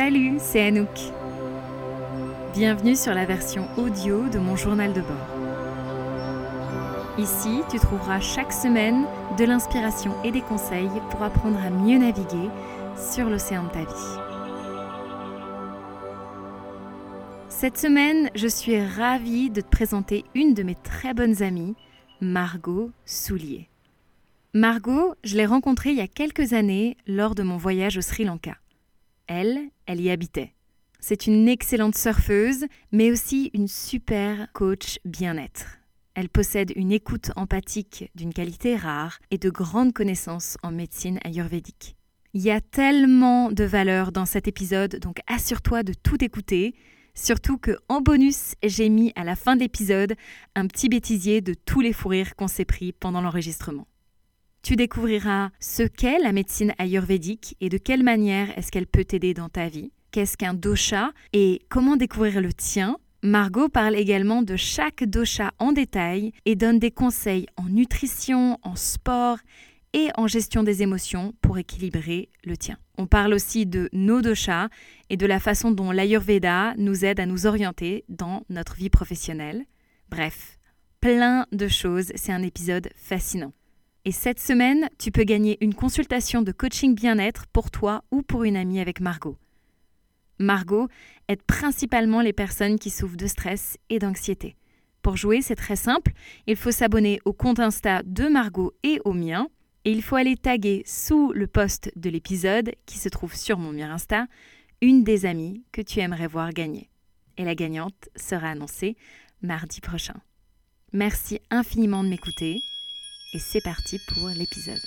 Salut, c'est Anouk. Bienvenue sur la version audio de mon journal de bord. Ici, tu trouveras chaque semaine de l'inspiration et des conseils pour apprendre à mieux naviguer sur l'océan de ta vie. Cette semaine, je suis ravie de te présenter une de mes très bonnes amies, Margot Soulier. Margot, je l'ai rencontrée il y a quelques années lors de mon voyage au Sri Lanka. Elle, elle y habitait. C'est une excellente surfeuse, mais aussi une super coach bien-être. Elle possède une écoute empathique d'une qualité rare et de grandes connaissances en médecine ayurvédique. Il y a tellement de valeur dans cet épisode, donc assure-toi de tout écouter. Surtout que en bonus, j'ai mis à la fin de l'épisode un petit bêtisier de tous les fous rires qu'on s'est pris pendant l'enregistrement. Tu découvriras ce qu'est la médecine ayurvédique et de quelle manière est-ce qu'elle peut t'aider dans ta vie. Qu'est-ce qu'un dosha et comment découvrir le tien. Margot parle également de chaque dosha en détail et donne des conseils en nutrition, en sport et en gestion des émotions pour équilibrer le tien. On parle aussi de nos doshas et de la façon dont l'Ayurveda nous aide à nous orienter dans notre vie professionnelle. Bref, plein de choses, c'est un épisode fascinant. Et cette semaine, tu peux gagner une consultation de coaching bien-être pour toi ou pour une amie avec Margot. Margot aide principalement les personnes qui souffrent de stress et d'anxiété. Pour jouer, c'est très simple. Il faut s'abonner au compte Insta de Margot et au mien. Et il faut aller taguer sous le post de l'épisode qui se trouve sur mon mien Insta une des amies que tu aimerais voir gagner. Et la gagnante sera annoncée mardi prochain. Merci infiniment de m'écouter et c'est parti pour l'épisode.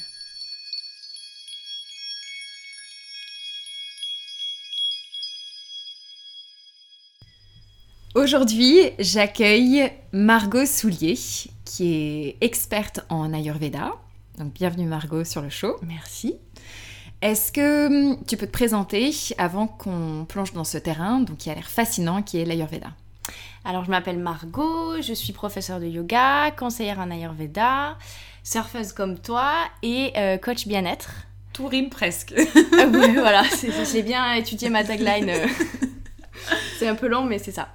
Aujourd'hui, j'accueille Margot Soulier, qui est experte en Ayurveda. Donc bienvenue Margot sur le show. Merci. Est-ce que hum, tu peux te présenter avant qu'on plonge dans ce terrain, donc qui a l'air fascinant, qui est l'Ayurveda? Alors je m'appelle Margot, je suis professeure de yoga, conseillère en Ayurveda, surfeuse comme toi et euh, coach bien-être. Tout rime presque. ah oui, voilà, j'ai bien étudié ma tagline. c'est un peu long, mais c'est ça.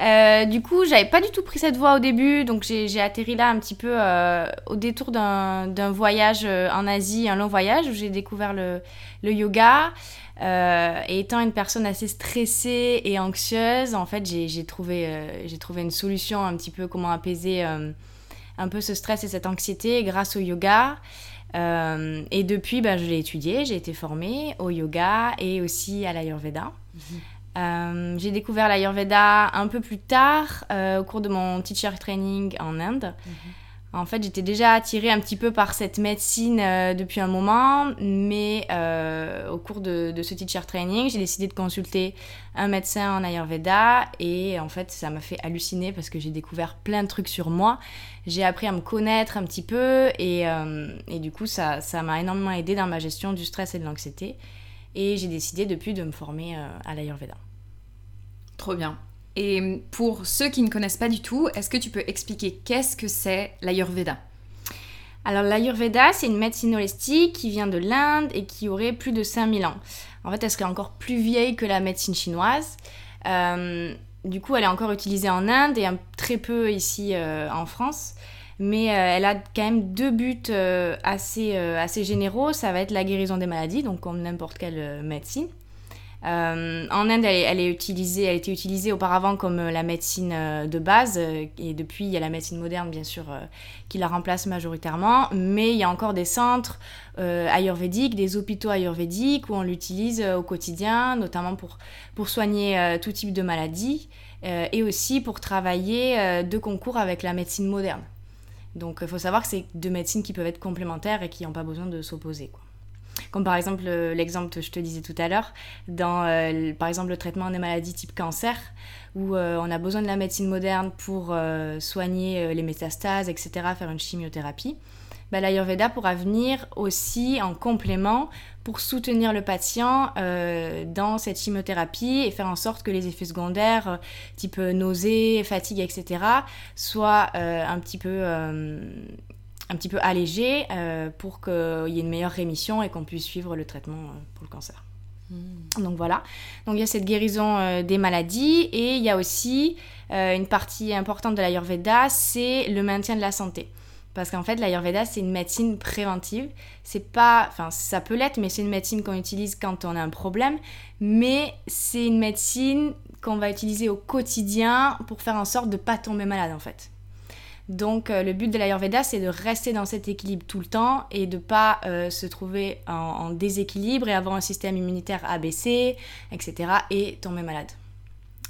Euh, du coup, j'avais pas du tout pris cette voie au début, donc j'ai atterri là un petit peu euh, au détour d'un voyage en Asie, un long voyage où j'ai découvert le, le yoga. Euh, et étant une personne assez stressée et anxieuse, en fait, j'ai trouvé, trouvé une solution un petit peu comment apaiser un peu ce stress et cette anxiété grâce au yoga. Euh, et depuis, ben, je l'ai étudié, j'ai été formée au yoga et aussi à l'Ayurveda. Euh, j'ai découvert l'Ayurveda un peu plus tard, euh, au cours de mon teacher training en Inde. En fait, j'étais déjà attirée un petit peu par cette médecine depuis un moment, mais au cours de, de ce teacher training, j'ai décidé de consulter un médecin en Ayurveda et en fait, ça m'a fait halluciner parce que j'ai découvert plein de trucs sur moi. J'ai appris à me connaître un petit peu et, euh, et du coup, ça ça m'a énormément aidé dans ma gestion du stress et de l'anxiété. Et j'ai décidé depuis de me former euh, à l'Ayurveda. Trop bien. Et pour ceux qui ne connaissent pas du tout, est-ce que tu peux expliquer qu'est-ce que c'est l'Ayurveda? Alors l'Ayurveda, c'est une médecine holistique qui vient de l'Inde et qui aurait plus de 5000 ans. En fait, elle serait encore plus vieille que la médecine chinoise. Euh, du coup, elle est encore utilisée en Inde et très peu ici euh, en France. Mais euh, elle a quand même deux buts euh, assez, assez généraux. Ça va être la guérison des maladies, donc comme n'importe quelle médecine. Euh, en Inde, elle elle utilisée, a utilisée auparavant comme euh, la médecine euh, de base, et depuis il y a la médecine moderne bien sûr qui la remplace majoritairement, mais il y a encore des centres ayurvédiques, des hôpitaux ayurvédiques où on l'utilise au quotidien, notamment pour, soigner tout type de maladies, euh, et aussi pour travailler de concours avec la médecine moderne. Donc il faut savoir que c'est deux médecines qui peuvent être complémentaires et qui n'ont pas besoin de s'opposer. Comme par exemple euh, l'exemple que je te disais tout à l'heure, dans euh, par exemple le traitement des maladies type cancer, où euh, on a besoin de la médecine moderne pour soigner les métastases, etc., faire une chimiothérapie. Bah, L'Ayurveda pourra venir aussi en complément pour soutenir le patient dans cette chimiothérapie et faire en sorte que les effets secondaires, type nausées, fatigue, etc., soient un petit peu un petit peu allégé euh, pour qu'il y ait une meilleure rémission et qu'on puisse suivre le traitement euh, pour le cancer. Hmm. Donc voilà. Donc il y a cette guérison des maladies et il y a aussi une partie importante de l'Ayurveda, c'est le maintien de la santé. Parce qu'en fait, l'Ayurveda, c'est une médecine préventive. C'est pas. Enfin, ça peut l'être, mais c'est une médecine qu'on utilise quand on a un problème. Mais c'est une médecine qu'on va utiliser au quotidien pour faire en sorte de ne pas tomber malade, en fait. Donc, euh, le but de l'Ayurveda, c'est de rester dans cet équilibre tout le temps et de pas euh, se trouver en, déséquilibre et avoir un système immunitaire abaissé, etc. et tomber malade.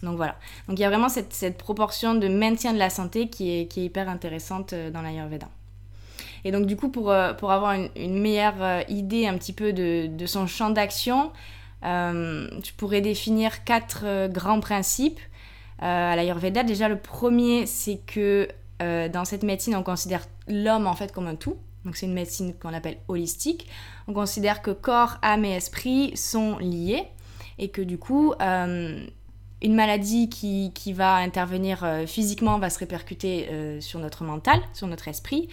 Donc voilà. Donc il y a vraiment cette, proportion de maintien de la santé qui est, hyper intéressante euh, dans l'Ayurveda. Et donc du coup, pour, pour avoir une, meilleure idée un petit peu de, de son champ d'action, je pourrais définir quatre grands principes à l'Ayurveda. Déjà, le premier, c'est que dans cette médecine, on considère l'homme en fait comme un tout. Donc c'est une médecine qu'on appelle holistique. On considère que corps, âme et esprit sont liés et que du coup, une maladie qui, va intervenir euh, physiquement va se répercuter euh, sur notre mental, sur notre esprit.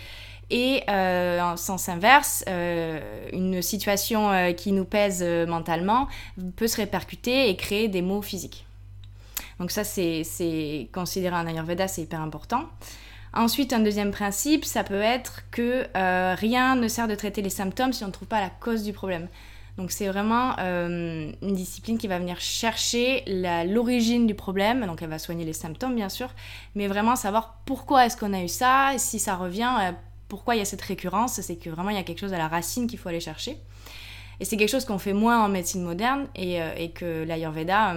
Et euh, en sens inverse, une situation qui nous pèse mentalement peut se répercuter et créer des maux physiques. Donc ça, c'est considéré en Ayurveda, c'est hyper important. Ensuite, un deuxième principe, ça peut être que rien ne sert de traiter les symptômes si on ne trouve pas la cause du problème. Donc c'est vraiment euh, une discipline qui va venir chercher l'origine du problème, donc elle va soigner les symptômes bien sûr, mais vraiment savoir pourquoi est-ce qu'on a eu ça, si ça revient, euh, pourquoi il y a cette récurrence, c'est que vraiment il y a quelque chose à la racine qu'il faut aller chercher. Et c'est quelque chose qu'on fait moins en médecine moderne et, euh, et que l'Ayurveda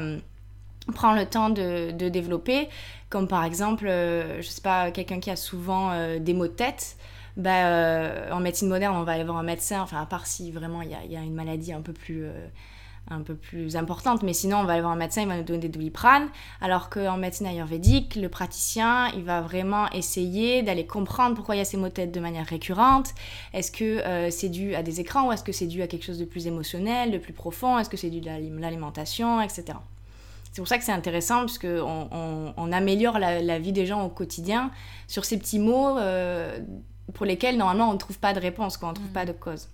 prend le temps de, de, développer, comme par exemple, je sais pas, quelqu'un qui a souvent des maux de tête, bah, euh, en médecine moderne, on va aller voir un médecin, enfin, à part si vraiment il y a, une maladie un peu plus. Euh, un peu plus importante, mais sinon on va aller voir un médecin, il va nous donner des doliprane, alors qu'en médecine ayurvédique, le praticien, il va vraiment essayer d'aller comprendre pourquoi il y a ces maux de tête de manière récurrente, est-ce que euh, c'est dû à des écrans ou est-ce que c'est dû à quelque chose de plus émotionnel, de plus profond, est-ce que c'est dû à l'alimentation, etc. C'est pour ça que c'est intéressant, parce on, on, améliore la, vie des gens au quotidien sur ces petits mots pour lesquels normalement on ne trouve pas de réponse, quand on ne trouve mm. pas de cause.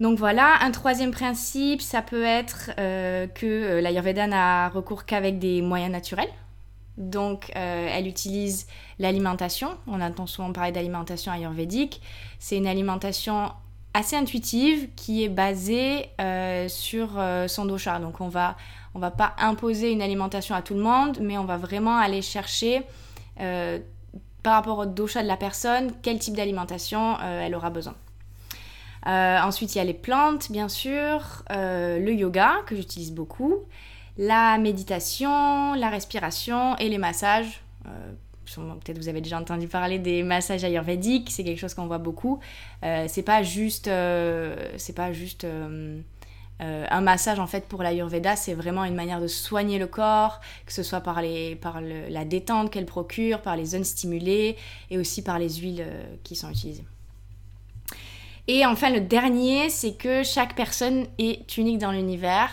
Donc voilà, un troisième principe, ça peut être euh, que euh, l'Ayurveda n'a recours qu'avec des moyens naturels. Donc euh, elle utilise l'alimentation. On entend souvent parler d'alimentation ayurvédique. C'est une alimentation assez intuitive qui est basée sur son dosha. Donc on va, on va pas imposer une alimentation à tout le monde, mais on va vraiment aller chercher par rapport au dosha de la personne, quel type d'alimentation euh, elle aura besoin. Euh, ensuite, il y a les plantes, bien sûr, euh, le yoga, que j'utilise beaucoup, la méditation, la respiration et les massages. Peut-être vous avez déjà entendu parler des massages ayurvédiques, c'est quelque chose qu'on voit beaucoup. c'est pas juste, c'est pas juste euh, un massage en fait pour l'Ayurveda, c'est vraiment une manière de soigner le corps, que ce soit par, les, par la détente qu'elle procure, par les zones stimulées et aussi par les huiles euh, qui sont utilisées. Et enfin, le dernier, c'est que chaque personne est unique dans l'univers.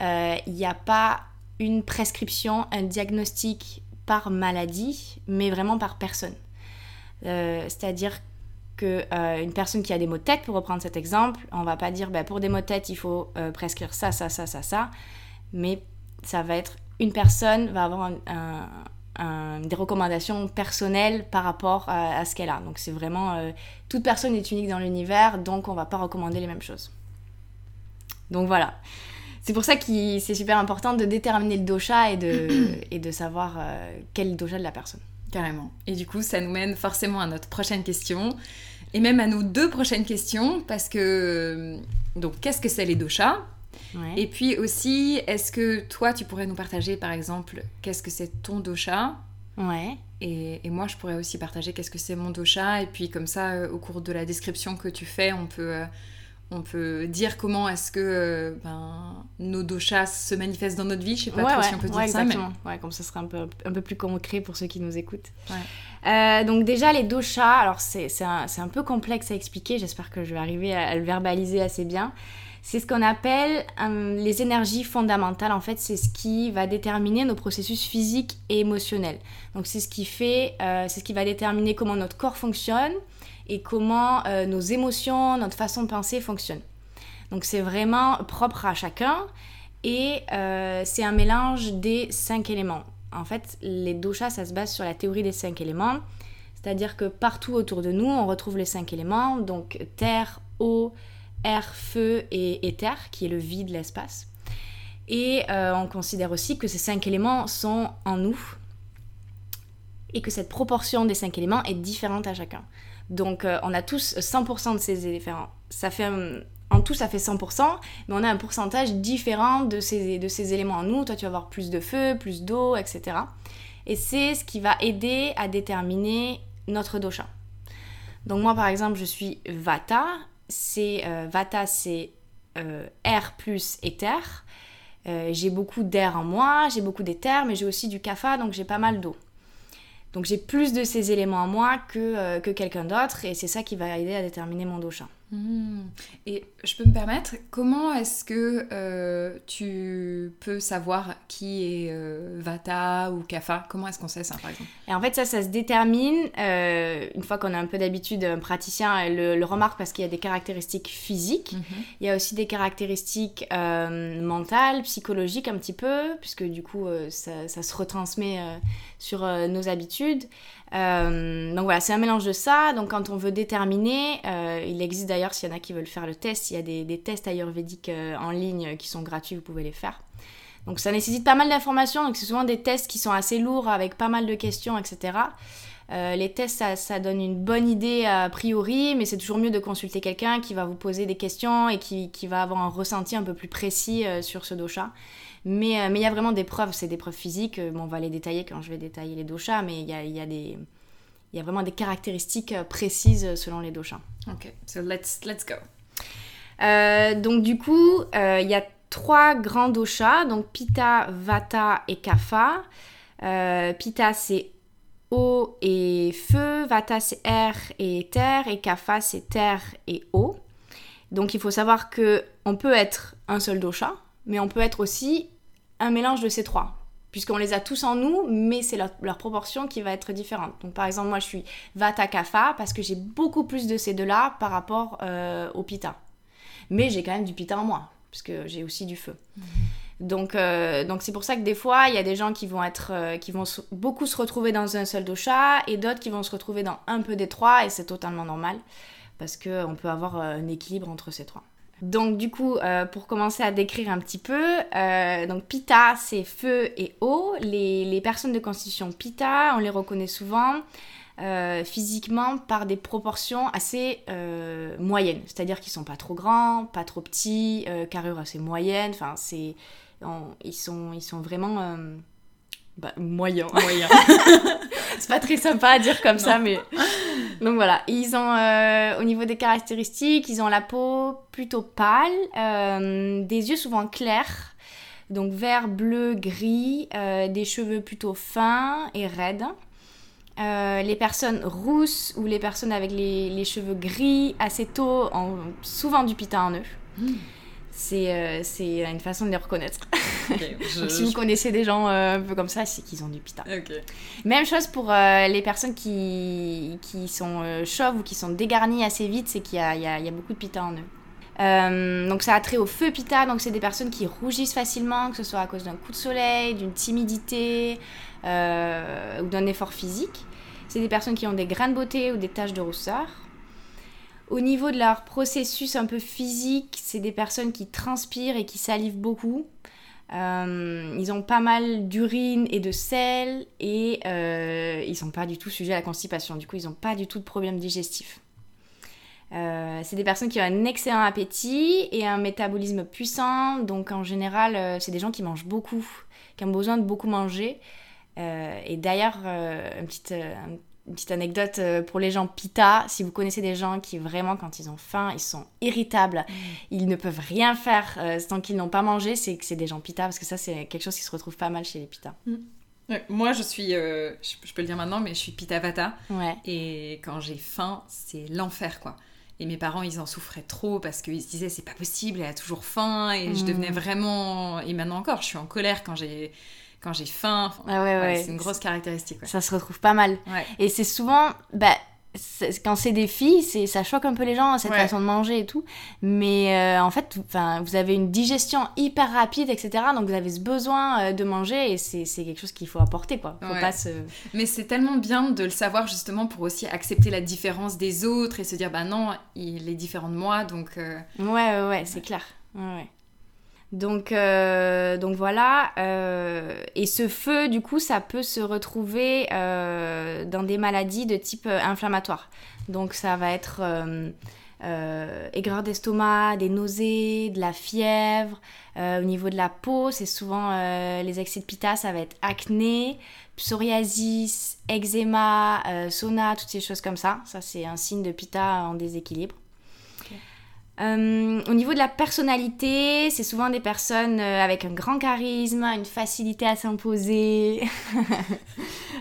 Euh, il n'y a pas une prescription, un diagnostic par maladie, mais vraiment par personne. C'est-à-dire qu'une euh, personne qui a des maux de tête, pour reprendre cet exemple, on va pas dire bah, pour des maux de tête, il faut euh, prescrire ça, ça, ça, ça, ça, mais ça va être une personne va avoir des recommandations personnelles par rapport à, ce qu'elle a. Donc c'est vraiment euh, toute personne est unique dans l'univers, donc on va pas recommander les mêmes choses. Donc voilà. C'est pour ça que c'est super important de déterminer le dosha et de, et de savoir quel est le dosha de la personne. Carrément. Et du coup, ça nous mène forcément à notre prochaine question, et même à nos deux prochaines questions, parce que, euh, donc, qu'est-ce que c'est les doshas? Et puis aussi, est-ce que toi, tu pourrais nous partager, par exemple, qu'est-ce que c'est ton dosha? Ouais. Et, et, moi, je pourrais aussi partager qu'est-ce que c'est mon dosha, et puis comme ça, euh, au cours de la description que tu fais, on peut... Euh, on peut dire comment est-ce que euh, ben, nos doshas se manifestent dans notre vie. Je sais pas trop si on peut dire exactement. ça. Ouais, comme ça serait un peu, un peu plus concret pour ceux qui nous écoutent. Euh, donc déjà, les doshas, alors c'est un, un, peu complexe à expliquer, j'espère que je vais arriver à, le verbaliser assez bien. C'est ce qu'on appelle euh, les énergies fondamentales. En fait, c'est ce qui va déterminer nos processus physiques et émotionnels. Donc c'est ce qui fait, c'est ce qui va déterminer comment notre corps fonctionne, et comment euh, nos émotions, notre façon de penser fonctionne. Donc c'est vraiment propre à chacun et euh, c'est un mélange des cinq éléments. En fait, les doshas, ça se base sur la théorie des cinq éléments. C'est-à-dire que partout autour de nous, on retrouve les cinq éléments, donc terre, eau, air, feu et éther, qui est le vide, l'espace. Et euh, on considère aussi que ces cinq éléments sont en nous et que cette proportion des cinq éléments est différente à chacun. Donc euh, on a tous 100% de ces éléments. Ça fait en tout ça fait 100%, mais on a un pourcentage différent de ces, de ces éléments en nous. Toi tu vas avoir plus de feu, plus d'eau, etc. Et c'est ce qui va aider à déterminer notre dosha. Donc moi par exemple je suis Vata, c'est euh, Vata c'est euh, air plus éther. j'ai beaucoup d'air en moi, j'ai beaucoup d'éther, mais j'ai aussi du kapha, donc j'ai pas mal d'eau. Donc j'ai plus de ces éléments en moi que, euh, que quelqu'un d'autre et c'est ça qui va aider à déterminer mon dosha. Et je peux me permettre, comment est-ce que euh, tu peux savoir qui est euh, Vata ou Kapha? Comment est-ce qu'on sait ça, par exemple? Et en fait, ça, ça se détermine, une fois qu'on a un peu d'habitude, un praticien le, le remarque parce qu'il y a des caractéristiques physiques, mhm. il y a aussi des caractéristiques mentales, psychologiques un petit peu, puisque du coup, ça, ça, se retransmet sur nos habitudes. Euh, donc voilà, c'est un mélange de ça. Donc quand on veut déterminer, euh, il existe d'ailleurs, s'il y en a qui veulent faire le test, il y a des, tests ayurvédiques euh, en ligne qui sont gratuits, vous pouvez les faire. Donc ça nécessite pas mal d'informations, donc c'est souvent des tests qui sont assez lourds avec pas mal de questions, etc. les tests, ça, donne une bonne idée a priori, mais c'est toujours mieux de consulter quelqu'un qui va vous poser des questions et qui, qui va avoir un ressenti un peu plus précis sur ce dosha. Mais il y a vraiment des preuves, c'est des preuves physiques. Bon, on va les détailler quand je vais détailler les doshas, mais il y a, y a y a vraiment des caractéristiques euh, précises selon les doshas. Ok, so let's, let's go. Euh, donc du coup, euh, il y a trois grands doshas, donc Pitta, Vata et Kapha. Pitta c'est eau et feu, Vata c'est air et terre et Kapha c'est terre et eau. Donc il faut savoir que on peut être un seul dosha, mais on peut être aussi un mélange de ces trois puisqu'on les a tous en nous, mais c'est leur, proportion qui va être différente. Donc par exemple, moi je suis Vata Kapha parce que j'ai beaucoup plus de ces deux-là par rapport euh, au Pitta. Mais j'ai quand même du Pitta en moi, puisque j'ai aussi du feu. Mhm. Donc euh, donc c'est pour ça que des fois, il y a des gens qui vont être euh, qui vont beaucoup se retrouver dans un seul dosha et d'autres qui vont se retrouver dans un peu des trois et c'est totalement normal parce que on peut avoir un équilibre entre ces trois. Donc du coup, euh, pour commencer à décrire un petit peu, euh, donc c'est feu et eau. Les, personnes de constitution Pitta, on les reconnaît souvent euh, physiquement par des proportions assez moyennes. C'est-à-dire qu'ils sont pas trop grands, pas trop petits, carrure assez moyenne. Enfin, c'est, ils sont vraiment bah, moyen. Moyen. c'est pas très sympa à dire comme ça, mais. Donc voilà. Ils ont, euh, au niveau des caractéristiques, ils ont la peau plutôt pâle, euh, des yeux souvent clairs, donc vert, bleu, gris, euh, des cheveux plutôt fins et raides. les personnes rousses ou les personnes avec les, cheveux gris assez tôt ont souvent du pita en eux. Hmm c'est euh, une façon de les reconnaître. si vous connaissez des gens euh, un peu comme ça, c'est qu'ils ont du pita. Même chose pour euh, les personnes qui, qui sont chauves ou qui sont dégarnies assez vite, c'est qu'il y a, y, y a, beaucoup de pita en eux. donc ça a trait au feu pita, donc c'est des personnes qui rougissent facilement, que ce soit à cause d'un coup de soleil, d'une timidité ou d'un effort physique. C'est des personnes qui ont des grains de beauté ou des taches de rousseur. Au niveau de leur processus un peu physique, c'est des personnes qui transpirent et qui salivent beaucoup. Euh, ils ont pas mal d'urine et de sel et euh, ils sont pas du tout sujets à la constipation. Du coup, ils n'ont pas du tout de problème digestif. Euh, c'est des personnes qui ont un excellent appétit et un métabolisme puissant. Donc en général, c'est des gens qui mangent beaucoup, qui ont besoin de beaucoup manger. et d'ailleurs, un petit, une petite anecdote euh, pour les gens pita, si vous connaissez des gens qui vraiment quand ils ont faim, ils sont irritables, mm. ils ne peuvent rien faire euh, tant qu'ils n'ont pas mangé, c'est que c'est des gens pita parce que ça c'est quelque chose qui se retrouve pas mal chez les pita. Mm. moi je suis, euh, je, peux le dire maintenant, mais je suis pita vata. Ouais. Et quand j'ai faim, c'est l'enfer quoi. Et mes parents, ils en souffraient trop parce qu'ils se disaient c'est pas possible, elle a toujours faim. Et je mm. devenais vraiment. Et maintenant encore, je suis en colère quand j'ai quand j'ai faim. Ah ouais, ouais, c'est une grosse caractéristique. Ça se retrouve pas mal. Et c'est souvent, bah, quand c'est des filles, c'est ça choque un peu les gens cette Ouais. façon de manger et tout. Mais euh, en fait, enfin, vous avez une digestion hyper rapide, etc. Donc vous avez ce besoin euh, de manger et c'est quelque chose qu'il faut apporter quoi. Faut Ouais. pas se. Mais c'est tellement bien de le savoir justement pour aussi accepter la différence des autres et se dire bah non, il est différent de moi donc. euh, Ouais, ouais, ouais, c'est clair. Ouais. Donc, euh, donc voilà. euh, et ce feu, du coup, ça peut se retrouver euh, dans des maladies de type inflammatoire. Donc ça va être aigreur d'estomac, des nausées, de la fièvre. Au niveau de la peau, c'est souvent les excès de pitta, ça va être acné, psoriasis, eczéma, sauna, toutes ces choses comme ça. Ça, c'est un signe de pitta en déséquilibre. Euh, au niveau de la personnalité, c'est souvent des personnes euh, avec un grand charisme, une facilité à s'imposer,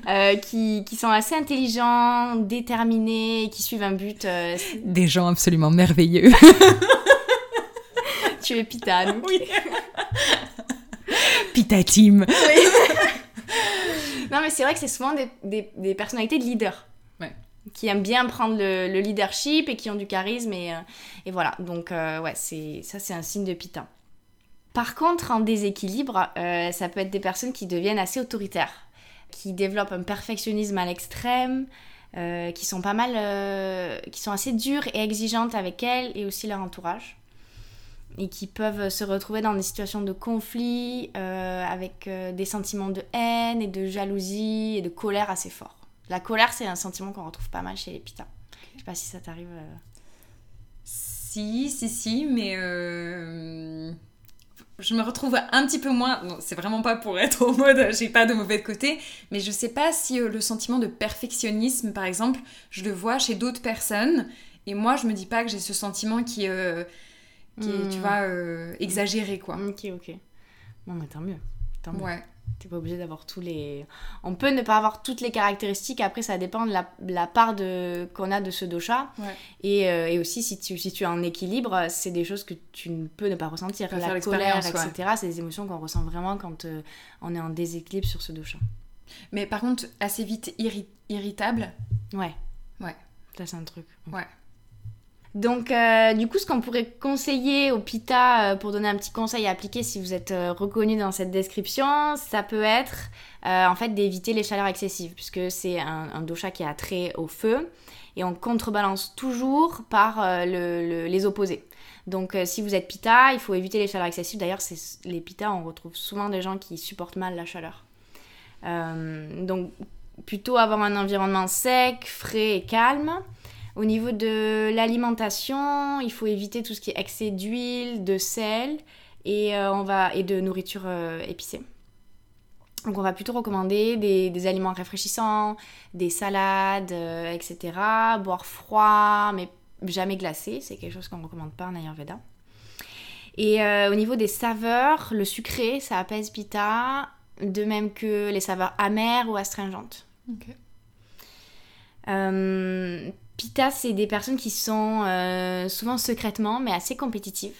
euh, qui, qui sont assez intelligents, déterminés, qui suivent un but. euh, Des gens absolument merveilleux. tu es pita, donc. oui. Pita Team. Non, mais c'est vrai que c'est souvent des, des- des personnalités de leaders. Qui aiment bien prendre le, le leadership et qui ont du charisme. Et, euh, et voilà. Donc, euh, ouais, c'est, ça, c'est un signe de Pitta. Par contre, en déséquilibre, euh, ça peut être des personnes qui deviennent assez autoritaires, qui développent un perfectionnisme à l'extrême, qui sont pas mal. qui sont assez dures et exigeantes avec elles et aussi leur entourage et qui peuvent se retrouver dans des situations de conflit avec des sentiments de haine et de jalousie et de colère assez forts. La colère, c'est un sentiment qu'on retrouve pas mal chez les pitas. Je sais pas si ça t'arrive. euh. Si, si, si, mais euh, je me retrouve un petit peu moins. C'est vraiment pas pour être au mode j'ai pas de mauvais côté, mais je sais pas si euh, le sentiment de perfectionnisme, par exemple, je le vois chez d'autres personnes, et moi je me dis pas que j'ai ce sentiment qui, euh, est, tu Hmm. vois, euh, exagéré quoi. Ok, ok. Non, mais tant mieux. Tant mieux. Ouais. T'es pas obligé d'avoir tous les. On peut ne pas avoir toutes les caractéristiques. Après, ça dépend de la, la part de... qu'on a de ce dosha. Ouais. Et, euh, et aussi, si tu, si tu es en équilibre, c'est des choses que tu ne peux ne pas ressentir. Pas la colère, etc. C'est des émotions qu'on ressent vraiment quand euh, on est en déséquilibre sur ce dosha. Mais par contre, assez vite irri- irritable. Ouais. Ouais. Ça, c'est un truc. Ouais. Donc, euh, du coup, ce qu'on pourrait conseiller au PITA euh, pour donner un petit conseil à appliquer si vous êtes euh, reconnu dans cette description, ça peut être en fait d'éviter les chaleurs excessives, puisque c'est un, dosha qui a trait au feu et on contrebalance toujours par le- le- les opposés. Donc, si vous êtes PITA, il faut éviter les chaleurs excessives. D'ailleurs, les PITA, on retrouve souvent des gens qui supportent mal la chaleur. Donc, plutôt avoir un environnement sec, frais et calme. Au niveau de l'alimentation, il faut éviter tout ce qui est excès d'huile, de sel et, euh, on va, et de nourriture euh, épicée. Donc on va plutôt recommander des, des aliments rafraîchissants, des salades, euh, etc. Boire froid, mais jamais glacé. C'est quelque chose qu'on ne recommande pas en Ayurveda. Et au niveau des saveurs, le sucré, ça apaise Pitta, de même que les saveurs amères ou astringentes. Euh, Pita, c'est des personnes qui sont euh, souvent secrètement, mais assez compétitives.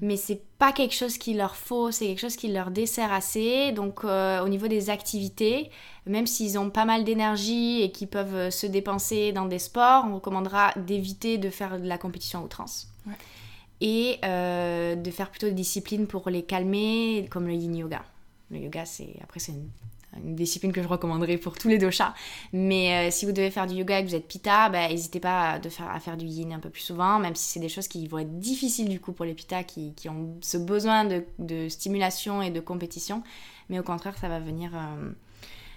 Mais c'est pas quelque chose qu'il leur faut, c'est quelque chose qui leur dessert assez. Donc, euh, au niveau des activités, même s'ils ont pas mal d'énergie et qu'ils peuvent euh, se dépenser dans des sports, on recommandera d'éviter de faire de la compétition à outrance. Ouais. Et euh, de faire plutôt des disciplines pour les calmer, comme le yin yoga. Le yoga, c'est après, c'est une, une discipline que je recommanderais pour tous les doshas. Mais euh, si vous devez faire du yoga et que vous êtes pita, bah, n'hésitez pas à, faire, du yin un peu plus souvent, même si c'est des choses qui vont être difficiles du coup pour les pita qui, ont ce besoin de, de stimulation et de compétition. Mais au contraire, ça va venir euh,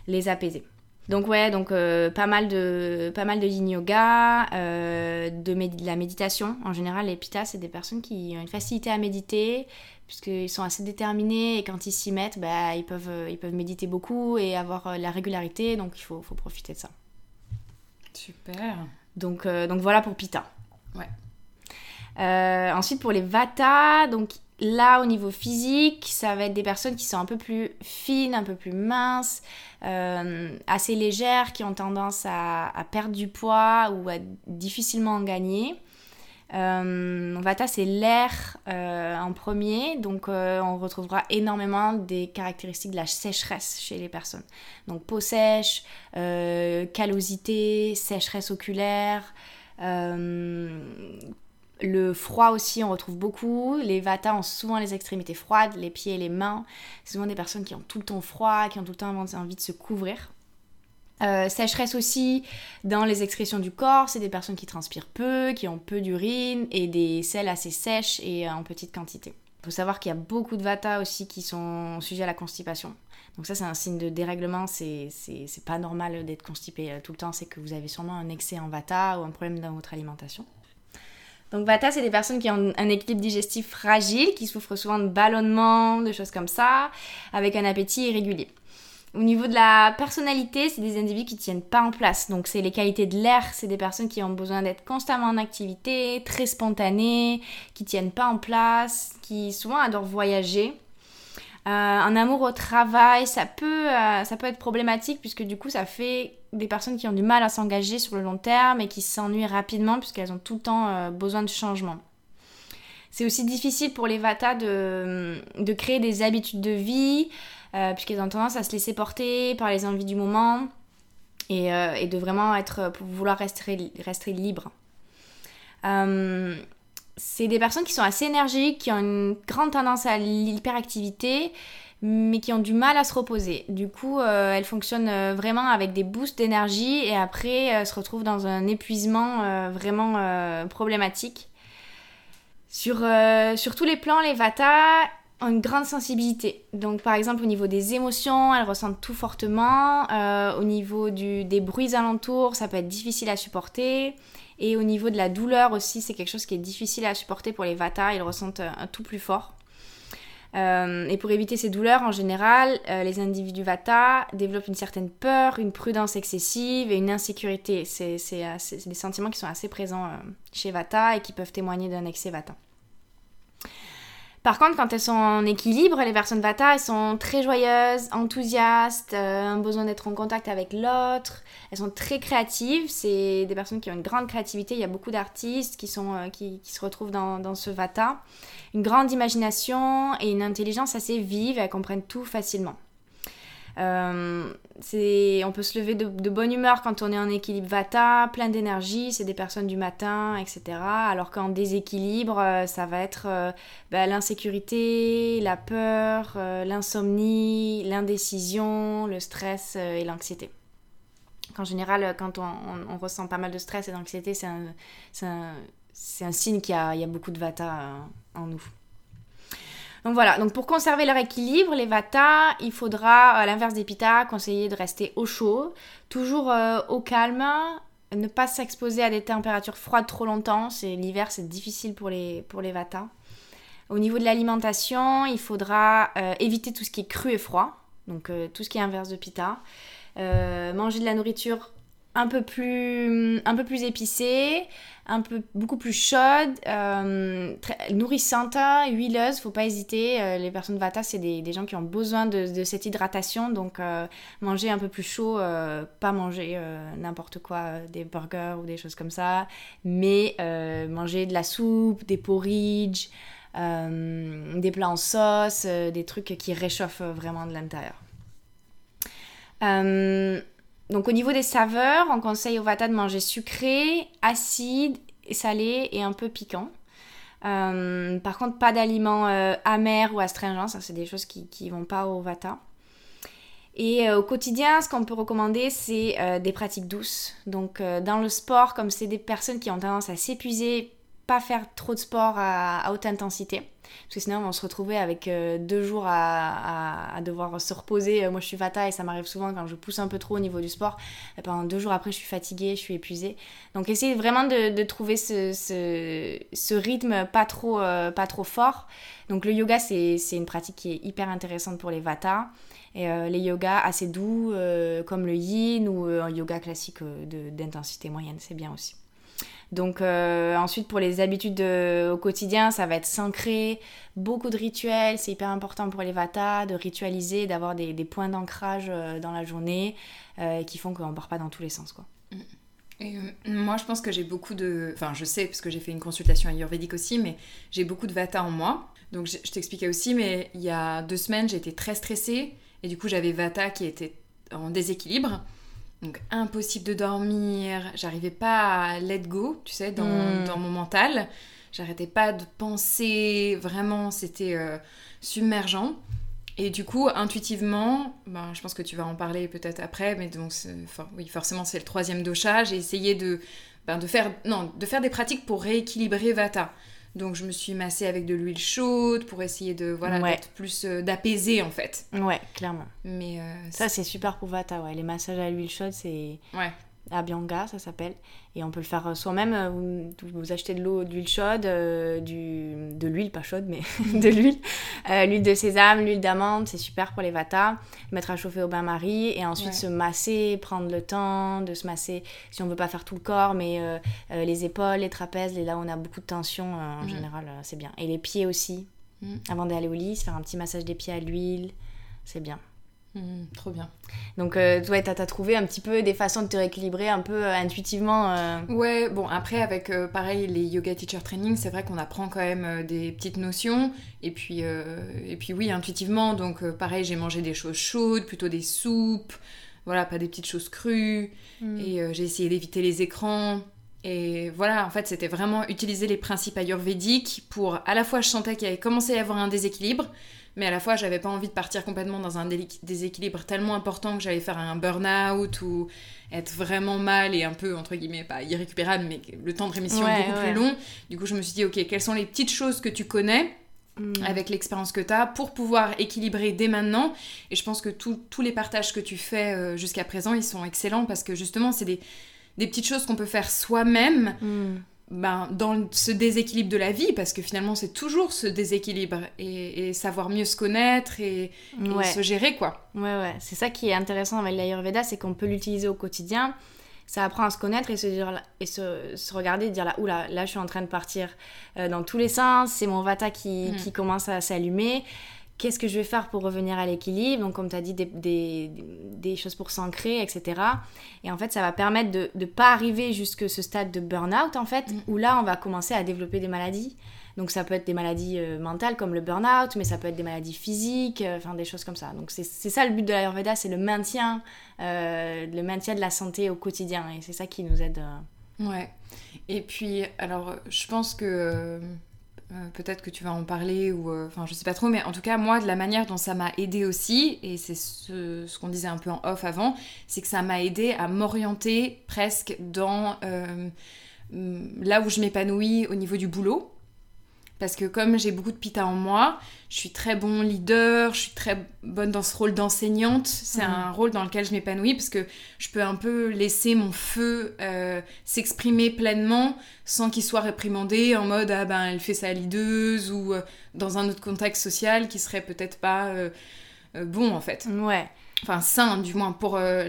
les apaiser. Donc ouais, donc euh, pas mal de pas mal de yin yoga, euh, de, la méditation. En général, les pitas, c'est des personnes qui ont une facilité à méditer, puisqu'ils sont assez déterminés et quand ils s'y mettent, bah, ils, peuvent, euh, ils peuvent méditer beaucoup et avoir la régularité, donc il faut, faut profiter de ça. Super. Donc, euh, donc voilà pour Pita. Ouais. Ensuite pour les Vata, donc là au niveau physique, ça va être des personnes qui sont un peu plus fines, un peu plus minces, euh, assez légères, qui ont tendance à, perdre du poids ou à difficilement en gagner. Euh, Vata, c'est l'air euh, en premier, donc on retrouvera énormément des caractéristiques de la sécheresse chez les personnes. Donc peau sèche, callosité, sécheresse oculaire, le froid aussi, on retrouve beaucoup. Les Vata ont souvent les extrémités froides, les pieds et les mains. C'est souvent des personnes qui ont tout le temps froid, qui ont tout le temps envie de se couvrir. Euh, sécheresse aussi dans les excrétions du corps, c'est des personnes qui transpirent peu, qui ont peu d'urine et des selles assez sèches et en petite quantité. Il faut savoir qu'il y a beaucoup de vata aussi qui sont sujets à la constipation. Donc ça c'est un signe de dérèglement, c'est pas normal d'être constipé euh, tout le temps, c'est que vous avez sûrement un excès en vata ou un problème dans votre alimentation. Donc Vata, c'est des personnes qui ont un équilibre digestif fragile, qui souffrent souvent de ballonnements, de choses comme ça, avec un appétit irrégulier. Au niveau de la personnalité, c'est des individus qui tiennent pas en place. Donc c'est les qualités de l'air, c'est des personnes qui ont besoin d'être constamment en activité, très spontanées, qui tiennent pas en place, qui souvent adorent voyager. Euh, un amour au travail, ça peut, euh, ça peut être problématique puisque du coup ça fait des personnes qui ont du mal à s'engager sur le long terme et qui s'ennuient rapidement puisqu'elles ont tout le temps euh, besoin de changement. C'est aussi difficile pour les Vata de, créer des habitudes de vie, puisqu'elles ont tendance à se laisser porter par les envies du moment et, de vraiment être, pour vouloir rester, rester libre. C'est des personnes qui sont assez énergiques, qui ont une grande tendance à l'hyperactivité, mais qui ont du mal à se reposer. Du coup, elles fonctionnent vraiment avec des boosts d'énergie et après se retrouvent dans un épuisement vraiment problématique. Sur, tous les plans, les Vata, une grande sensibilité. Donc par exemple au niveau des émotions, elles ressentent tout fortement. Euh, au niveau des bruits alentours, ça peut être difficile à supporter. Et au niveau de la douleur aussi, c'est quelque chose qui est difficile à supporter pour les Vata. Ils ressentent tout plus fort. Euh, et pour éviter ces douleurs, en général, euh, les individus Vata développent une certaine peur, une prudence excessive et une insécurité. C'est des sentiments qui sont assez présents chez Vata et qui peuvent témoigner d'un excès Vata. Par contre, quand elles sont en équilibre, les personnes Vata, elles sont très joyeuses, enthousiastes, euh, un besoin d'être en contact avec l'autre. Elles sont très créatives. C'est des personnes qui ont une grande créativité. Il y a beaucoup d'artistes qui, sont, euh, qui, se retrouvent dans, dans, ce Vata. Une grande imagination et une intelligence assez vive. Elles comprennent tout facilement. Euh, on peut se lever de, bonne humeur quand on est en équilibre vata, plein d'énergie, c'est des personnes du matin, etc. Alors qu'en déséquilibre, euh, ça va être euh, bah, l'insécurité, la peur, l'insomnie, l'indécision, le stress et l'anxiété. En général, quand on, ressent pas mal de stress et d'anxiété, c'est un, signe qu'il y, y a, beaucoup de vata en nous. Donc voilà, donc pour conserver leur équilibre, les Vata, il faudra, à l'inverse des Pitta, conseiller de rester au chaud, toujours euh, au calme, ne pas s'exposer à des températures froides trop longtemps. C'est l'hiver, c'est difficile pour les, pour les Vata. Au niveau de l'alimentation, il faudra euh, éviter tout ce qui est cru et froid, donc euh, tout ce qui est inverse de Pitta. manger de la nourriture un peu plus, un peu plus épicée, un peu beaucoup plus chaude, euh, très, nourrissante, huileuse. Faut pas hésiter. Euh, les personnes Vata, c'est des, des, gens qui ont besoin de, de cette hydratation, donc euh, manger un peu plus chaud, pas manger n'importe quoi, des burgers ou des choses comme ça, mais manger de la soupe, des porridge, des plats en sauce, des trucs qui réchauffent vraiment de l'intérieur. Donc au niveau des saveurs, on conseille au Vata de manger sucré, acide, salé et un peu piquant. Euh, par contre, pas d'aliments euh, amers ou astringents, ça c'est des choses qui ne vont pas au Vata. Et euh, au quotidien, ce qu'on peut recommander, c'est des pratiques douces. Donc dans le sport, comme c'est des personnes qui ont tendance à s'épuiser, pas faire trop de sport à haute intensité. Parce que sinon, on se retrouver avec euh, deux jours à, devoir se reposer. Euh, moi, je suis vata et ça m'arrive souvent quand je pousse un peu trop au niveau du sport. Pendant deux jours après, je suis fatiguée, je suis épuisée. Donc, essayez vraiment de, trouver ce, rythme pas trop, euh, pas trop fort. Donc, le yoga, c'est une pratique qui est hyper intéressante pour les vata. Et les yogas assez doux, comme le yin ou un yoga classique d'intensité moyenne, c'est bien aussi. Donc euh, ensuite pour les habitudes au quotidien, ça va être s'ancrer, beaucoup de rituels, c'est hyper important pour les Vata de ritualiser, d'avoir des, points d'ancrage euh, dans la journée euh, qui font qu'on ne part pas dans tous les sens. Quoi. Et, moi, je pense que j'ai beaucoup de. Enfin, je sais, parce que j'ai fait une consultation ayurvédique aussi, mais j'ai beaucoup de vata en moi. Donc, je, je t'expliquais aussi, mais il y a deux semaines, été très stressée. Et du coup, j'avais vata qui était en déséquilibre. Donc impossible de dormir, j'arrivais pas à let go, tu sais, dans, Mm. dans mon mental. J'arrêtais pas de penser, vraiment, c'était euh, submergent. Et du coup, intuitivement, ben, je pense que tu vas en parler peut-être après, mais donc, for- oui, forcément, c'est le troisième dosha. J'ai essayé de, ben, de, faire, non, de faire des pratiques pour rééquilibrer Vata. Donc, je me suis massée avec de l'huile chaude pour essayer de, voilà, Ouais. d'être plus, euh, d'apaiser en fait. Ouais, clairement. Mais euh, Ça, c'est super pour Vata, ouais. Les massages à l'huile chaude, c'est ouais. Abhyanga, ça s'appelle. Et on peut le faire soi-même. euh, Vous, vous achetez de l'eau, d'huile chaude, euh, du, de l'huile, pas chaude, mais de l'huile. Euh, l'huile de sésame, l'huile d'amande, c'est super pour les Vata. Mettre à chauffer au bain-marie et ensuite Ouais. se masser, prendre le temps de se masser, si on veut pas faire tout le corps, mais euh, les épaules, les trapèzes, les là où on a beaucoup de tension, en Mhm. général, c'est bien. Et les pieds aussi. Mhm. Avant d'aller au lit, se faire un petit massage des pieds à l'huile, c'est bien. Mhm, trop bien. Donc, euh, ouais, t'as t'as trouvé un petit peu des façons de te rééquilibrer un peu euh, intuitivement. euh, Ouais, bon, après, avec euh, pareil, les yoga teacher training, c'est vrai qu'on apprend quand même des petites notions. Et puis, et puis oui, intuitivement, donc pareil, j'ai mangé des choses chaudes, plutôt des soupes, voilà, pas des petites choses crues. Et euh, j'ai essayé d'éviter les écrans. Et voilà, en fait, c'était vraiment utiliser les principes ayurvédiques pour à la fois je sentais qu'il y avait commencé à y avoir un déséquilibre, mais à la fois j'avais pas envie de partir complètement dans un déséquilibre tellement important que j'allais faire un burn-out ou être vraiment mal et un peu, entre guillemets, pas irrécupérable, mais le temps de rémission Ouais, beaucoup ouais. plus long. Du coup, je me suis dit, ok, quelles sont les petites choses que tu connais Mm. avec l'expérience que tu as pour pouvoir équilibrer dès maintenant? Et je pense que tous les partages que tu fais euh, jusqu'à présent, ils sont excellents parce que justement, c'est des, des petites choses qu'on peut faire soi-même Mm. Ben, dans ce déséquilibre de la vie parce que finalement, c'est toujours ce déséquilibre et, et savoir mieux se connaître et, et Ouais. se gérer, quoi. Ouais, ouais. C'est ça qui est intéressant avec l'Ayurveda, c'est qu'on peut l'utiliser au quotidien. Ça apprend à se connaître et se, dire, et se, se regarder et dire là, oula, là je suis en train de partir euh, dans tous les sens, c'est mon vata qui, Mm. qui commence à s'allumer. Qu'est-ce que je vais faire pour revenir à l'équilibre Donc, comme tu as dit, des, des, des choses pour s'ancrer, etc. Et en fait, ça va permettre de ne pas arriver jusque ce stade de burn-out, en fait, Mm. où là, on va commencer à développer des maladies. Donc ça peut être des maladies euh, mentales comme le burn-out, mais ça peut être des maladies physiques, euh, enfin des choses comme ça. Donc c'est ça le but de l'Ayurveda, c'est le maintien, euh, le maintien de la santé au quotidien. Et c'est ça qui nous aide. Ouais. Et puis, alors, je pense que euh, peut-être que tu vas en parler ou, euh, enfin, je sais pas trop, mais en tout cas, moi, de la manière dont ça m'a aidé aussi, et c'est ce, qu'on disait un peu en off avant, c'est que ça m'a aidé à m'orienter presque dans euh, là où je m'épanouis au niveau du boulot. Parce que comme j'ai beaucoup de pita en moi, je suis très bon leader, je suis très bonne dans ce rôle d'enseignante. C'est Mhm. un rôle dans lequel je m'épanouis parce que je peux un peu laisser mon feu euh, s'exprimer pleinement sans qu'il soit réprimandé en mode ah ben elle fait sa leaduse ou euh, dans un autre contexte social qui serait peut-être pas euh, bon en fait. Ouais. Enfin sain du moins pour euh,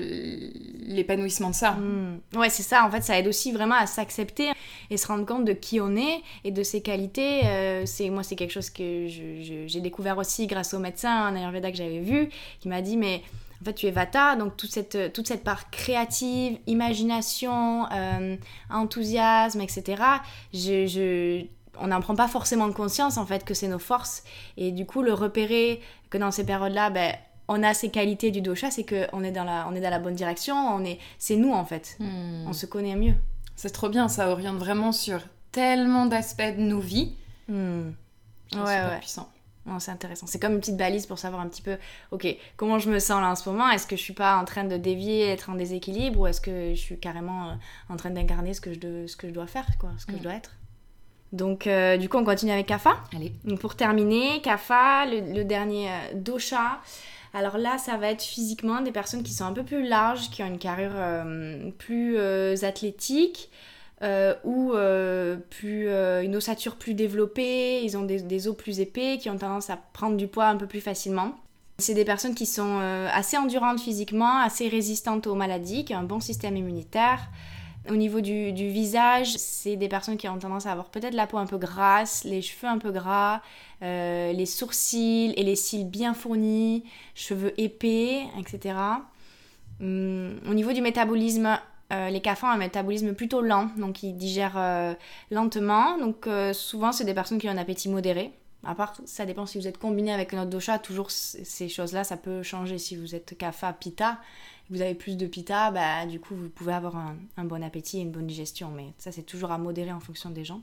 l'épanouissement de ça. Mm. Ouais, c'est ça. En fait, ça aide aussi vraiment à s'accepter et se rendre compte de qui on est et de ses qualités. Euh, c'est moi, c'est quelque chose que j'ai découvert aussi grâce au médecin, un Ayurveda que j'avais vu, qui m'a dit mais en fait, tu es Vata, donc toute cette, toute cette part créative, imagination, euh, enthousiasme, etc. Je, je- on n'en prend pas forcément conscience en fait que c'est nos forces et du coup le repérer que dans ces périodes-là, ben on a ces qualités du dosha, c'est que on est dans la, on est dans la bonne direction, on est, c'est nous en fait, Hmm. on se connaît mieux. C'est trop bien, ça oriente vraiment sur tellement d'aspects de nos vies. Hmm. C'est Ouais, super ouais. puissant. Non, c'est intéressant. C'est comme une petite balise pour savoir un petit peu, ok, comment je me sens là en ce moment? Est-ce que je suis pas en train de dévier, être en déséquilibre, ou est-ce que je suis carrément euh, en train d'incarner ce que je dois, ce que je dois faire, quoi, ce que je dois être? Donc, euh, du coup, on continue avec Kapha. Allez. Donc pour terminer, Kapha, le, le dernier euh, dosha. Alors là, ça va être physiquement des personnes qui sont un peu plus larges, qui ont une carrure euh, plus euh, athlétique euh, ou plus, une ossature plus développée, ils ont des, des os plus épais, qui ont tendance à prendre du poids un peu plus facilement. C'est des personnes qui sont assez endurantes physiquement, assez résistantes aux maladies, qui ont un bon système immunitaire. Au niveau du, visage, c'est des personnes qui ont tendance à avoir peut-être la peau un peu grasse, les cheveux un peu gras, euh, les sourcils et les cils bien fournis, cheveux épais, etc. Hum, au niveau du métabolisme, euh, les kafa ont un métabolisme plutôt lent, donc ils digèrent euh, lentement. Donc souvent, c'est des personnes qui ont un appétit modéré. À part, ça dépend si vous êtes combiné avec un autre dosha, toujours ces choses-là, ça peut changer. Si vous êtes kapha, pita, vous avez plus de pita, bah, du coup, vous pouvez avoir un, bon appétit et une bonne digestion. Mais ça, c'est toujours à modérer en fonction des gens.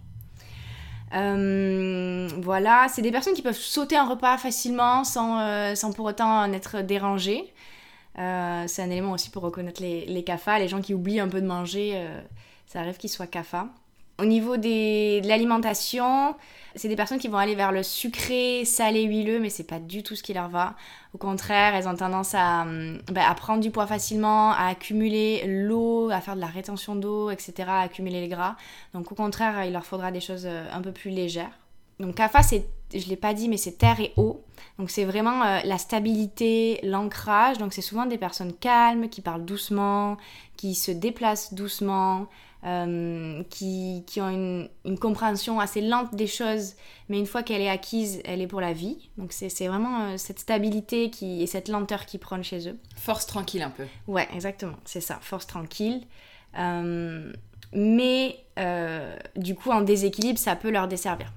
Euh, voilà, c'est des personnes qui peuvent sauter un repas facilement sans, euh, sans pour autant en être dérangées. Euh, c'est un élément aussi pour reconnaître les, les CAFA. Les gens qui oublient un peu de manger, ça arrive qu'ils soient CAFA. Au niveau de l'alimentation, c'est des personnes qui vont aller vers le sucré, salé, huileux, mais c'est pas du tout ce qui leur va. Au contraire, elles ont tendance à, bah, à prendre du poids facilement, à accumuler l'eau, à faire de la rétention d'eau, etc., à accumuler les gras. Donc au contraire, il leur faudra des choses euh, un peu plus légères. Donc CAFA, c'est, je l'ai pas dit, mais c'est terre et eau. Donc c'est vraiment euh, la stabilité, l'ancrage. Donc c'est souvent des personnes calmes, qui parlent doucement, qui se déplacent doucement, euh, qui, qui, ont une, une, compréhension assez lente des choses, mais une fois qu'elle est acquise, elle est pour la vie. Donc c'est vraiment euh, cette stabilité qui, et cette lenteur qui prennent chez eux. Force tranquille un peu. Ouais, exactement, c'est ça, force tranquille. Euh, mais du coup, en déséquilibre, ça peut leur desservir.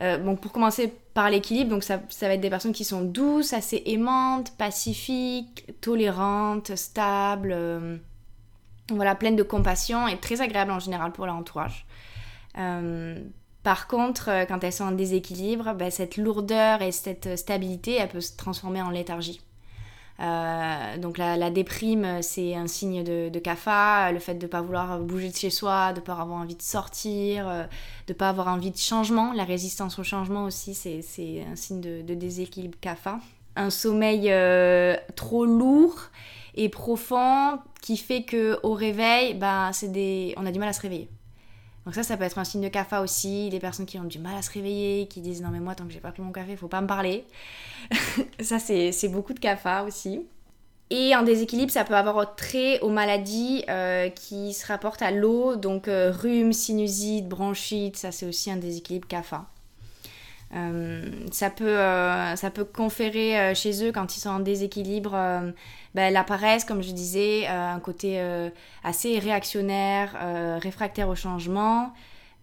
bon, pour commencer par l'équilibre, donc ça, ça, va être des personnes qui sont douces, assez aimantes, pacifiques, tolérantes, stables voilà, pleine de compassion et très agréable en général pour leur entourage. Euh, par contre, euh, quand elles sont en déséquilibre, ben, cette lourdeur et cette stabilité, elle peut se transformer en léthargie. Euh, donc la, déprime, c'est un signe de, de CAFA, le fait de ne pas vouloir bouger de chez soi, de ne pas avoir envie de sortir, de ne pas avoir envie de changement. La résistance au changement aussi, c'est un signe de, de, déséquilibre CAFA. Un sommeil trop lourd et profond qui fait que au réveil, bah, c'est des... on a du mal à se réveiller. Donc ça, ça peut être un signe de CAFA aussi, des personnes qui ont du mal à se réveiller, qui disent non mais moi tant que j'ai pas pris mon café, faut pas me parler. ça, c'est beaucoup de CAFA aussi. Et en déséquilibre, ça peut avoir trait aux maladies euh, qui se rapportent à l'eau, donc euh, rhume, sinusite, bronchite, ça c'est aussi un déséquilibre CAFA. Euh, ça, peut, ça peut conférer chez eux, quand ils sont en déséquilibre, ben, elles apparaissent, comme je disais, euh, un côté euh, assez réactionnaire, euh, réfractaire au changement,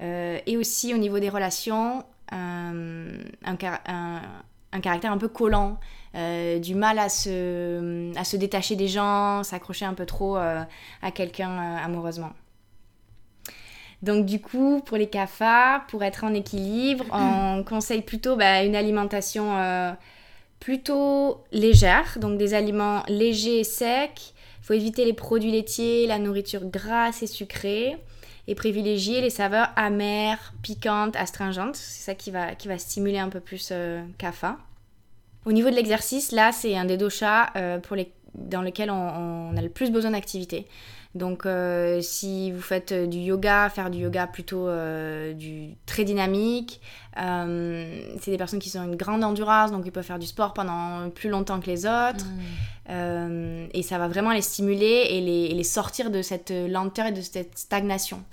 et aussi au niveau des relations, un, caractère un peu collant, du mal à se détacher des gens, s'accrocher un peu trop à quelqu'un amoureusement. Donc du coup, pour les cafards, pour être en équilibre, on conseille plutôt bah, une alimentation plutôt légère, donc des aliments légers et secs. Il faut éviter les produits laitiers, la nourriture grasse et sucrée et privilégier les saveurs amères, piquantes, astringentes. C'est ça qui va, qui va stimuler un peu plus euh, CAFA. Au niveau de l'exercice, là, c'est un des doshas euh, pour les, dans lequel on, a le plus besoin d'activité. Donc euh, si vous faites du yoga, faire du yoga plutôt euh, du très dynamique, euh, c'est des personnes qui ont une grande endurance, donc ils peuvent faire du sport pendant plus longtemps que les autres. Mm. et ça va vraiment les stimuler et les, sortir de cette lenteur et de cette stagnation.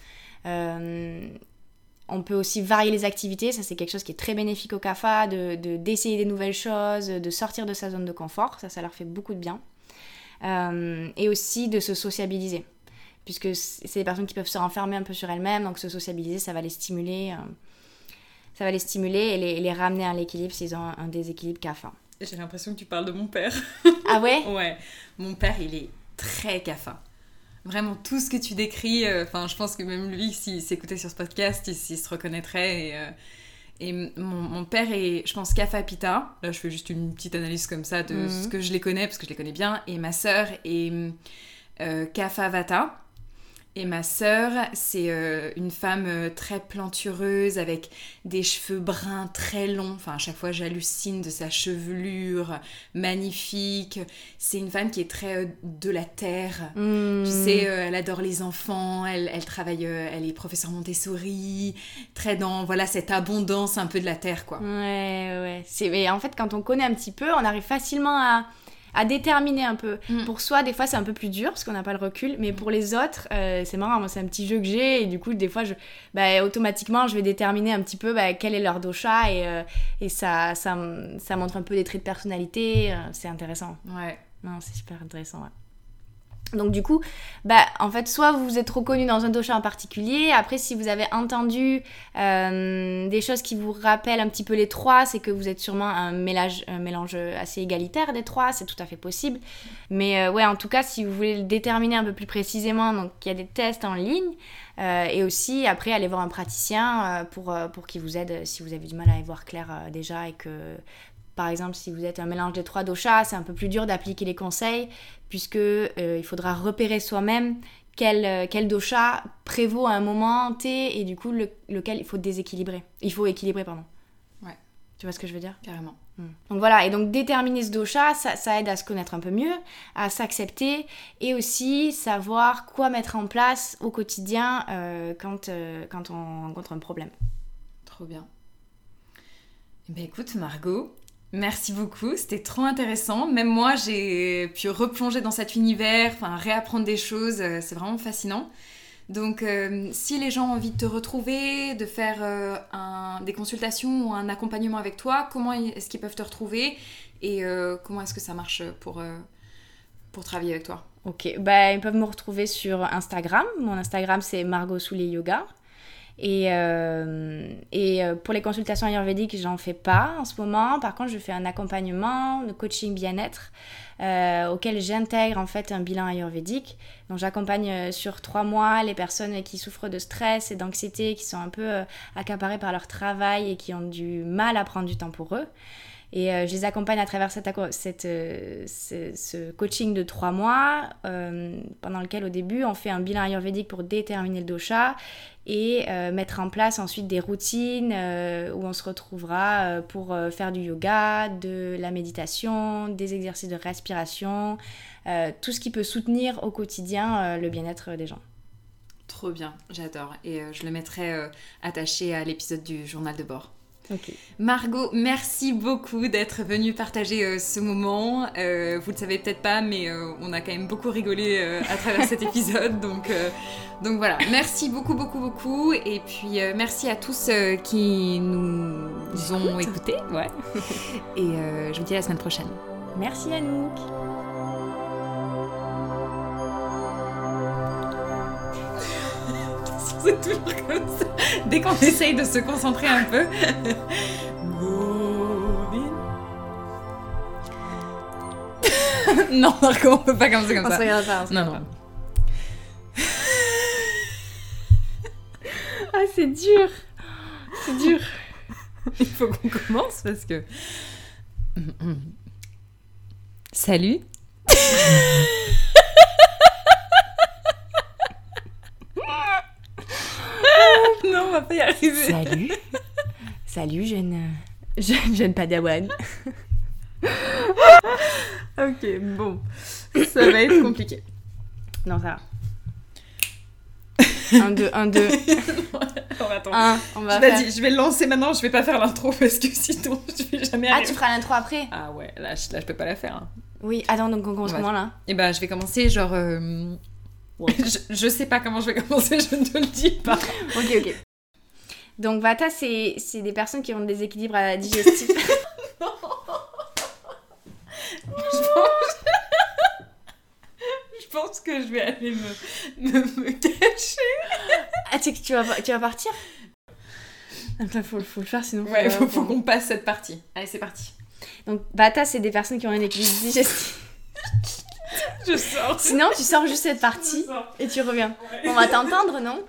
on peut aussi varier les activités, ça c'est quelque chose qui est très bénéfique au CAFA, d'essayer de, d'essayer des nouvelles choses, de sortir de sa zone de confort, ça ça leur fait beaucoup de bien. Euh, et aussi de se sociabiliser. Puisque c'est des personnes qui peuvent se renfermer un peu sur elles-mêmes, donc se sociabiliser, ça va les stimuler, euh, ça va les stimuler et les, les ramener à l'équilibre s'ils ont un, déséquilibre CAFA. J'ai l'impression que tu parles de mon père. Ah ouais? Ouais, mon père il est très CAFA. Vraiment tout ce que tu décris, euh, enfin je pense que même lui, s'il s'écoutait sur ce podcast, il, se reconnaîtrait et et mon, père est, je pense, Kapha Pita. Là, je fais juste une petite analyse comme ça de mhm. ce que je les connais, parce que je les connais bien. Et ma sœur est euh, Kapha Vata. Et ma sœur, c'est euh, une femme euh, très plantureuse avec des cheveux bruns très longs. Enfin, à chaque fois, j'hallucine de sa chevelure magnifique. C'est une femme qui est très euh, de la terre. Hmm. Tu sais, elle adore les enfants. Elle, elle travaille, elle est professeure Montessori. Très dans, voilà, cette abondance un peu de la terre, quoi. Ouais, ouais. C'est, mais en fait, quand on connaît un petit peu, on arrive facilement à à déterminer un peu. Mm. Pour soi, des fois, c'est un peu plus dur parce qu'on n'a pas le recul, mais pour les autres, euh, c'est marrant, moi, c'est un petit jeu que j'ai et du coup, des fois, je, bah, automatiquement, je vais déterminer un petit peu bah, quel est leur dosha et, euh, et ça, ça, ça, montre un peu des traits de personnalité. Euh, c'est intéressant. Ouais. Non, c'est super intéressant, Donc du coup, bah, en fait, soit vous vous êtes reconnu dans un dosha en particulier, après si vous avez entendu euh, des choses qui vous rappellent un petit peu les trois, c'est que vous êtes sûrement un mélange, un mélange assez égalitaire des trois, c'est tout à fait possible. Mais euh, ouais, en tout cas, si vous voulez le déterminer un peu plus précisément, donc il y a des tests en ligne, euh, et aussi après aller voir un praticien pour, pour qu'il vous aide si vous avez du mal à y voir clair déjà et que par exemple, si vous êtes un mélange des trois doshas, c'est un peu plus dur d'appliquer les conseils puisque euh, il faudra repérer soi-même quel, euh, quel dosha prévaut à un moment T et du coup lequel il faut déséquilibrer. Il faut équilibrer, pardon. Ouais. Tu vois ce que je veux dire? Carrément. Hmm. Donc voilà, et donc déterminer ce dosha, ça, ça, aide à se connaître un peu mieux, à s'accepter et aussi savoir quoi mettre en place au quotidien euh, quand, quand on rencontre un problème. Trop bien. Eh ben écoute Margot, Merci beaucoup, c'était trop intéressant. Même moi, j'ai pu replonger dans cet univers, enfin réapprendre des choses, euh, c'est vraiment fascinant. Donc, euh, si les gens ont envie de te retrouver, de faire euh, des consultations ou un accompagnement avec toi, comment est-ce qu'ils peuvent te retrouver et comment est-ce que ça marche pour, pour travailler avec toi? Ok, bah, ils peuvent me retrouver sur Instagram. Mon Instagram, c'est Margot Soulier Yoga. Et, euh, et euh, pour les consultations ayurvédiques, j'en fais pas en ce moment. Par contre, je fais un accompagnement de coaching bien-être euh, auquel j'intègre en fait un bilan ayurvédique. Donc j'accompagne sur trois mois les personnes qui souffrent de stress et d'anxiété, qui sont un peu accaparées par leur travail et qui ont du mal à prendre du temps pour eux. Et je les accompagne à travers cette, cette ce, ce, coaching de trois mois, pendant lequel au début on fait un bilan ayurvédique pour déterminer le dosha et euh, mettre en place ensuite des routines euh, où on se retrouvera euh, pour faire du yoga, de la méditation, des exercices de respiration, tout ce qui peut soutenir au quotidien le bien-être des gens. Trop bien, j'adore. Et je le mettrai attaché à l'épisode du journal de bord. Margot, merci beaucoup d'être venue partager euh, ce moment. Euh, vous le savez peut-être pas, mais euh, on a quand même beaucoup rigolé à travers cet épisode. Donc, donc voilà, merci beaucoup, beaucoup, beaucoup. Et puis merci à tous qui nous ont écoutés. Ouais. Et je vous dis à la semaine prochaine. Merci Anouk. C'est toujours comme ça. Dès qu'on essaye de se concentrer un peu. non, Marco, on peut pas comme ça comme on ça. Regarde pas, non, non. ah, c'est dur. C'est dur. Il faut qu'on commence parce que. Salut. non, on va pas y arriver. Salut. Salut, jeune, jeune, jeune padawan. ok, bon. Ça va être compliqué. Non, ça va. 1, 2, 1, 2. attends. Un, on va Vas-y, je vais le lancer maintenant, je vais pas faire l'intro parce que sinon je vais jamais arriver. Ah, tu feras l'intro après Ah ouais, là, je, là je peux pas la faire. Hein. Oui, attends, donc on commence comment là? Et eh ben je vais commencer genre... Euh, je, je, sais pas comment je vais commencer, je ne te le dis pas. ok, ok. Donc Vata, c'est des personnes qui ont des déséquilibre digestif. non. Je pense... que je vais aller me, me, cacher. Ah, tu sais que tu vas, tu vas partir? Il faut, faut, le faire sinon. Ouais, il faut, faut qu'on passe cette partie. Allez, c'est parti. Donc Vata, c'est des personnes qui ont un équilibre digestif. Je sors. Sinon, tu sors juste cette partie et tu reviens. On va t'entendre, non?